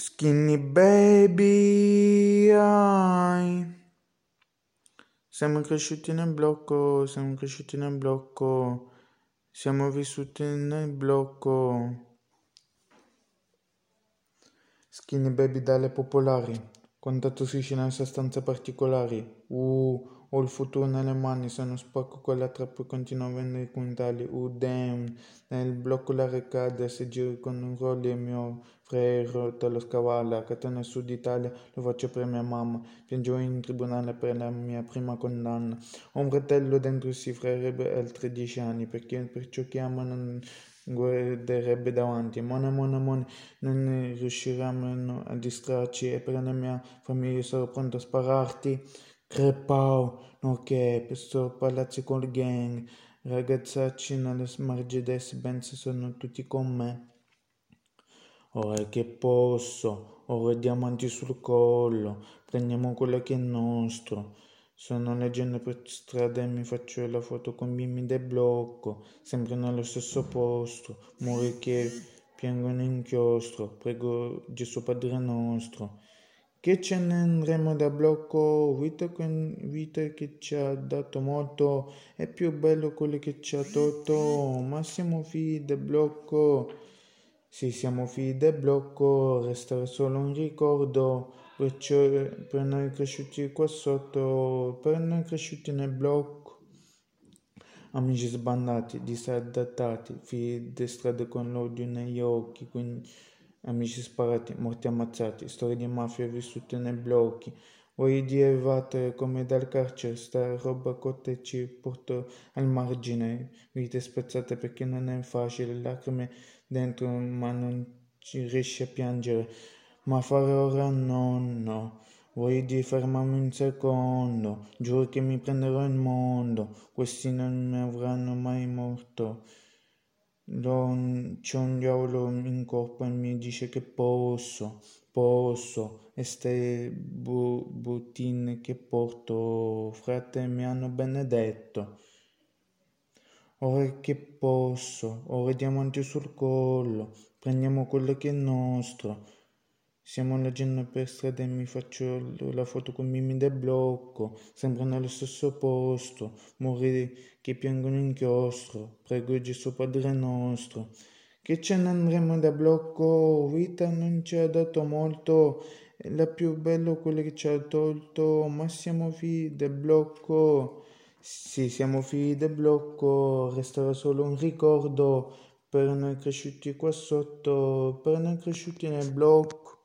Skinny baby, ai. Siamo cresciuti nel blocco, siamo cresciuti nel blocco, siamo vissuti nel blocco. Skinny baby dalle popolari, contatto sushi nelle stanze particolari. Uh, ho il futuro nelle mani, se non spacco quella trappola continuo a vendere i quintali. Uh, damn, nel blocco la recade, se giro con un rolli il mio frère te lo scavalla. Catena Sud Italia, lo faccio per mia mamma. Piangevo in tribunale per la mia prima condanna. Ho un fratello dentro si frerebbe altri dieci anni, perché per ciò che ama non guarderebbe davanti. Mona, mona, mona, non riusciranno a distrarci e per la mia famiglia sarò pronto a spararti. Crepau, questo palazzo col gang, ragazzacci nelle Mercedes Benz sono tutti con me. Ora che posso, ora diamanti sul collo, prendiamo quello che è nostro. Sono leggendo per strada e mi faccio la foto con bimbi del blocco, sempre nello stesso posto, muri che piangono inchiostro, prego Gesù Padre nostro. Che ce ne andremo da blocco, vita, vita che ci ha dato molto, è più bello quello che ci ha tolto, ma siamo figli del blocco. Sì, siamo figli del blocco, resterà solo un ricordo, perciò per noi cresciuti qua sotto, per noi cresciuti nel blocco. Amici sbandati, disadattati, figli di strada con l'odio negli occhi, quindi amici sparati, morti ammazzati, storie di mafia vissute nei blocchi. Voi di evadere come dal carcere, sta roba cotta ci porta al margine, vite spezzate perché non è facile, lacrime dentro ma non ci riesce a piangere. Ma fare ora no, no. Vuoi di fermarmi un secondo, giuro che mi prenderò il mondo, questi non mi avranno mai morto. C'è un diavolo in corpo e mi dice che posso, posso, e ste buttine che porto, frate, mi hanno benedetto. Ora che posso, ora diamanti sul collo, prendiamo quello che è nostro. Siamo leggendo per strada e mi faccio la foto con Mimi del blocco, sempre nello stesso posto, muri che piangono inchiostro, prego Gesù Padre nostro. Che ce ne andremo da blocco, vita non ci ha dato molto, è la più bella quella che ci ha tolto, ma siamo figli del blocco. Sì, siamo figli del blocco, resterà solo un ricordo per noi cresciuti qua sotto, per noi cresciuti nel blocco.